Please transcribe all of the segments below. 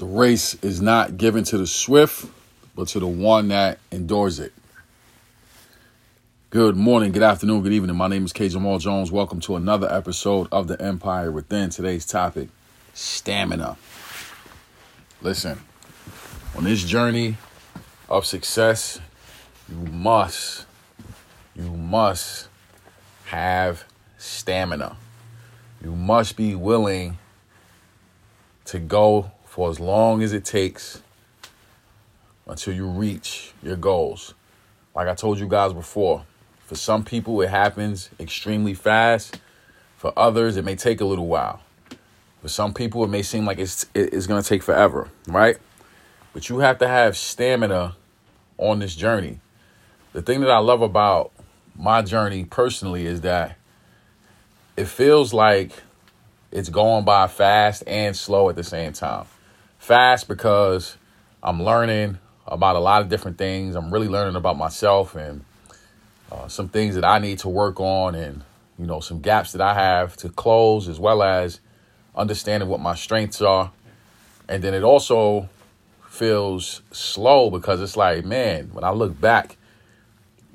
The race is not given to the swift, but to the one that endures it. Good morning, good afternoon, good evening. My name is K. Jamal Jones. Welcome to another episode of The Empire Within. Today's topic stamina. Listen, on this journey of success, you must, you must have stamina. You must be willing to go for as long as it takes until you reach your goals. Like I told you guys before, for some people it happens extremely fast. For others, it may take a little while. For some people, it may seem like it's it's to take forever, right? But you have to have stamina on this journey. The thing that I love about my journey personally is that it feels like it's going by fast and slow at the same time fast because I'm learning about a lot of different things. I'm really learning about myself and uh, some things that I need to work on, and you know some gaps that I have to close, as well as understanding what my strengths are. And then it also feels slow because it's like, man, when I look back,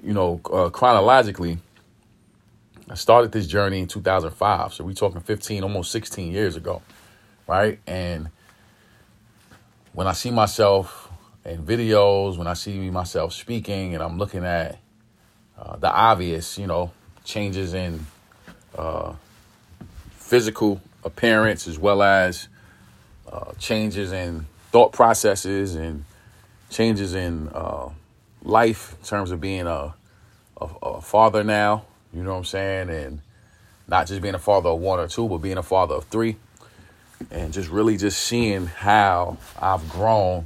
you know, uh, chronologically, I started this journey in 2005. So we're talking 15, almost 16 years ago, right? And when I see myself in videos, when I see myself speaking, and I'm looking at uh, the obvious, you know, changes in uh, physical appearance as well as uh, changes in thought processes and changes in uh, life in terms of being a, a, a father now, you know what I'm saying? And not just being a father of one or two, but being a father of three and just really just seeing how I've grown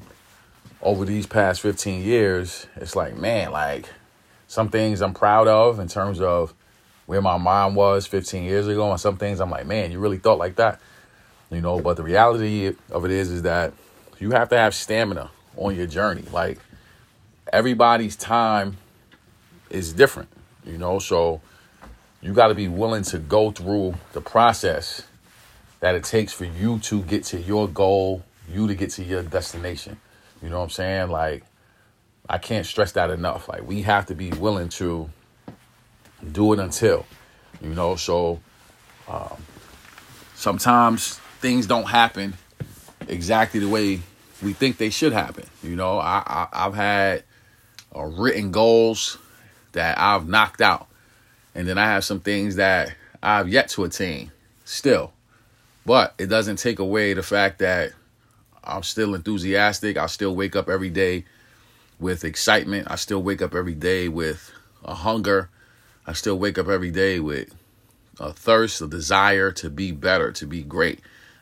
over these past 15 years, it's like, man, like some things I'm proud of in terms of where my mind was 15 years ago, and some things I'm like, man, you really thought like that, you know. But the reality of it is, is that you have to have stamina on your journey. Like everybody's time is different, you know. So you got to be willing to go through the process that it takes for you to get to your goal, you to get to your destination. You know what I'm saying? Like, I can't stress that enough. Like, we have to be willing to do it until, you know. So, um, sometimes things don't happen exactly the way we think they should happen. You know, I, I have had uh, written goals that I've knocked out, and then I have some things that I've yet to attain still. But it doesn't take away the fact that I'm still enthusiastic. I still wake up every day with excitement. I still wake up every day with a hunger. I still wake up every day with a thirst, a desire to be better, to be great.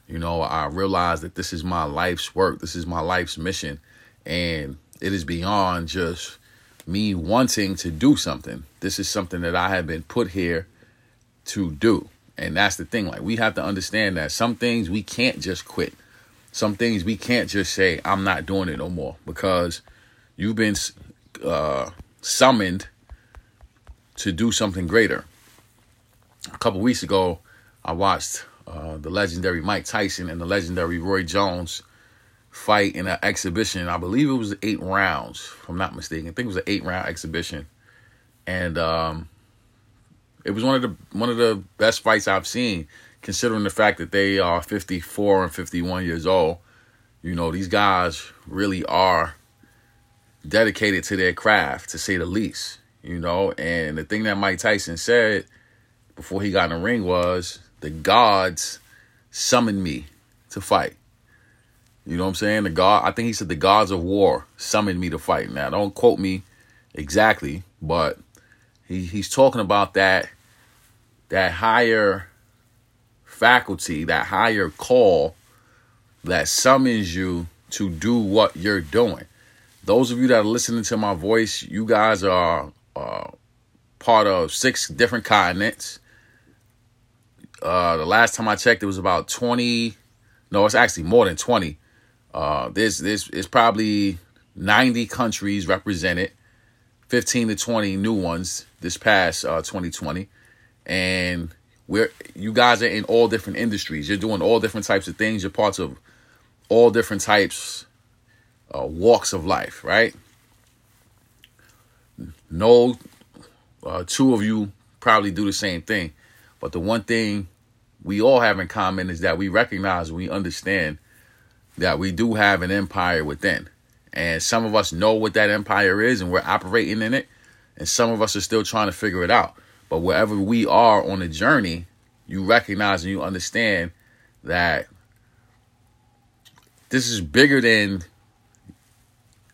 You know, I realize that this is my life's work. This is my life's mission. And it is beyond just me wanting to do something. This is something that I have been put here to do. And that's the thing. Like, we have to understand that some things we can't just quit. Some things we can't just say, I'm not doing it no more because you've been uh, summoned to do something greater. A couple weeks ago, I watched uh, the legendary Mike Tyson and the legendary Roy Jones fight in an exhibition. I believe it was eight rounds, if I'm not mistaken. I think it was an eight round exhibition. And um, it was one of the one of the best fights I've seen, considering the fact that they are 54 and 51 years old. You know, these guys really are dedicated to their craft, to say the least. You know, and the thing that Mike Tyson said before he got in the ring was, "The gods summoned me to fight." You know what I'm saying? The God, I think he said the gods of war summoned me to fight. Now, don't quote me exactly, but he, he's talking about that that higher faculty, that higher call that summons you to do what you're doing. Those of you that are listening to my voice, you guys are uh, part of six different continents. Uh, the last time I checked, it was about 20. No, it's actually more than 20. Uh, there's, there's, probably 90 countries represented, 15 to 20 new ones this past uh, 2020 and we're you guys are in all different industries. You're doing all different types of things. You're parts of all different types, uh, walks of life, right? No, uh, two of you probably do the same thing. But the one thing we all have in common is that we recognize, we understand that we do have an empire within. And some of us know what that empire is and we're operating in it. And some of us are still trying to figure it out. But wherever we are on the journey, you recognize and you understand that this is bigger than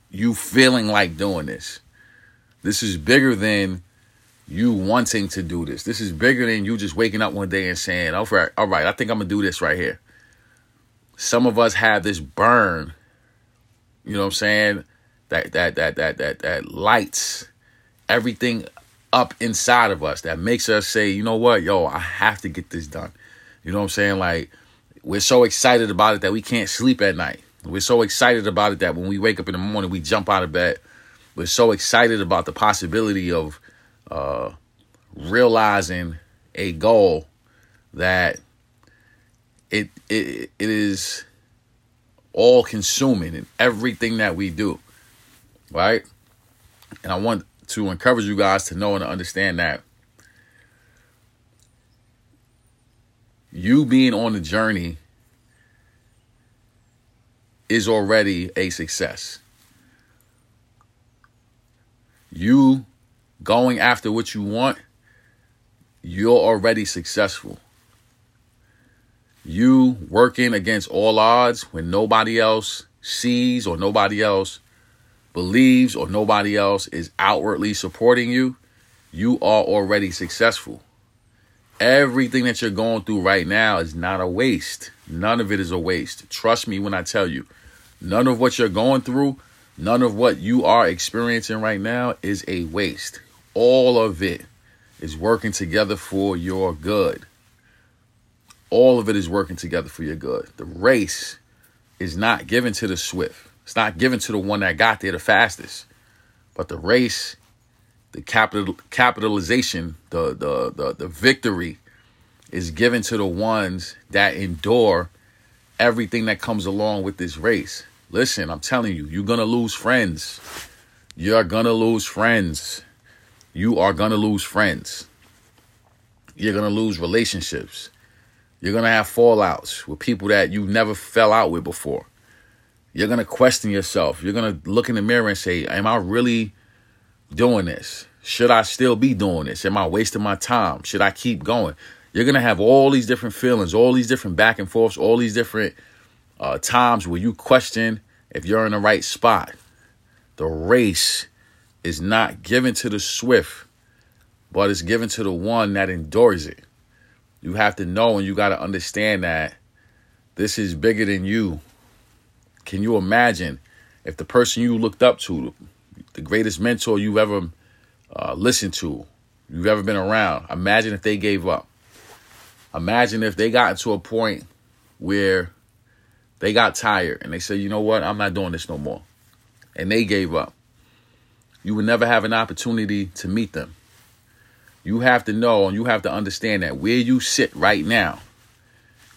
you feeling like doing this. This is bigger than you wanting to do this. This is bigger than you just waking up one day and saying, all right, all right, I think I'm gonna do this right here. Some of us have this burn, you know what I'm saying? That that that that that that lights everything up inside of us that makes us say, you know what, yo, I have to get this done. You know what I'm saying? Like we're so excited about it that we can't sleep at night. We're so excited about it that when we wake up in the morning, we jump out of bed. We're so excited about the possibility of uh, realizing a goal that it it it is all consuming in everything that we do, right? And I want to encourage you guys to know and to understand that you being on the journey is already a success. You going after what you want, you're already successful. You working against all odds when nobody else sees or nobody else believes or nobody else is outwardly supporting you, you are already successful. Everything that you're going through right now is not a waste. None of it is a waste. Trust me when I tell you, none of what you're going through, none of what you are experiencing right now is a waste all of it is working together for your good. All of it is working together for your good. The race is not given to the swift. It's not given to the one that got there the fastest. But the race, the capital capitalization, the the the, the victory is given to the ones that endure everything that comes along with this race. Listen, I'm telling you, you're gonna lose friends. You're gonna lose friends you are to lose friends. You're to lose relationships. You're to have fallouts with people that you've never fell out with before. You're going to question yourself. You're going to look in the mirror and say, Am I really doing this? Should I still be doing this? Am I wasting my time? Should I keep going? You're going to have all these different feelings, all these different back and forths, all these different uh, times where you question if you're in the right spot. The race is not given to the swift, but it's given to the one that endures it. You have to know and you got to understand that this is bigger than you. Can you imagine if the person you looked up to, the greatest mentor you've ever uh, listened to, you've ever been around, imagine if they gave up? Imagine if they got to a point where they got tired and they said, you know what, I'm not doing this no more. And they gave up you will never have an opportunity to meet them. You have to know and you have to understand that where you sit right now,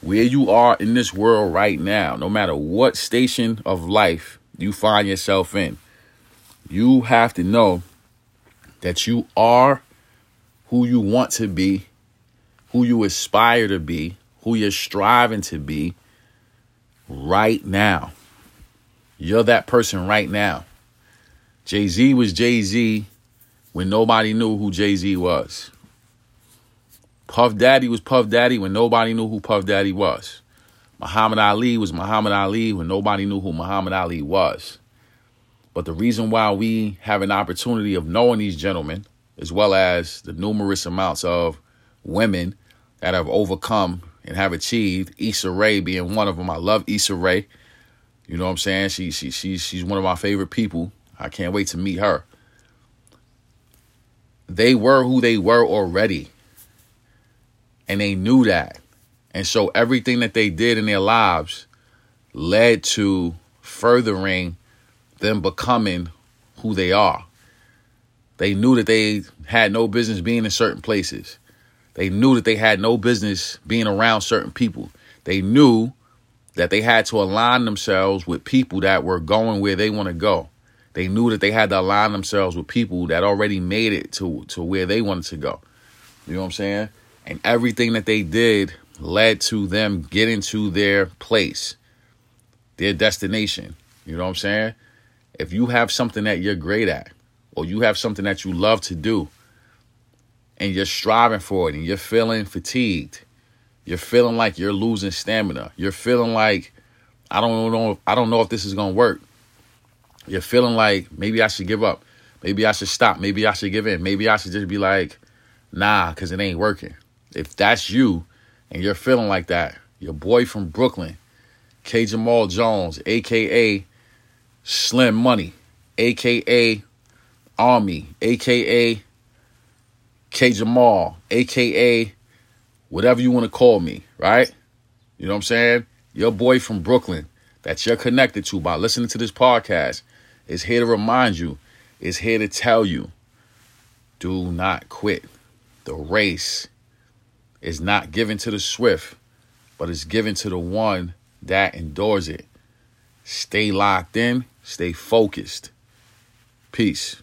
where you are in this world right now, no matter what station of life you find yourself in, you have to know that you are who you want to be, who you aspire to be, who you're striving to be right now. You're that person right now. Jay Z was Jay Z when nobody knew who Jay Z was. Puff Daddy was Puff Daddy when nobody knew who Puff Daddy was. Muhammad Ali was Muhammad Ali when nobody knew who Muhammad Ali was. But the reason why we have an opportunity of knowing these gentlemen, as well as the numerous amounts of women that have overcome and have achieved, Issa Rae being one of them. I love Issa Rae. You know what I'm saying? She she she's she's one of my favorite people. I can't wait to meet her. They were who they were already. And they knew that. And so everything that they did in their lives led to furthering them becoming who they are. They knew that they had no business being in certain places. They knew that they had no business being around certain people. They knew that they had to align themselves with people that were going where they want to go. They knew that they had to align themselves with people that already made it to to where they wanted to go. You know what I'm saying? And everything that they did led to them getting to their place, their destination. You know what I'm saying? If you have something that you're great at, or you have something that you love to do, and you're striving for it, and you're feeling fatigued, you're feeling like you're losing stamina, you're feeling like I don't know, I don't know if this is gonna work. You're feeling like maybe I should give up, maybe I should stop, maybe I should give in, maybe I should just be like, nah, because it ain't working. If that's you, and you're feeling like that, your boy from Brooklyn, K. Jamal Jones, aka Slim Money, aka Army, aka K. Jamal, aka whatever you want to call me, right? You know what I'm saying? Your boy from Brooklyn that you're connected to by listening to this podcast is here to remind you, is here to tell you do not quit. The race is not given to the swift, but it's given to the one that endures it. Stay locked in, stay focused. Peace.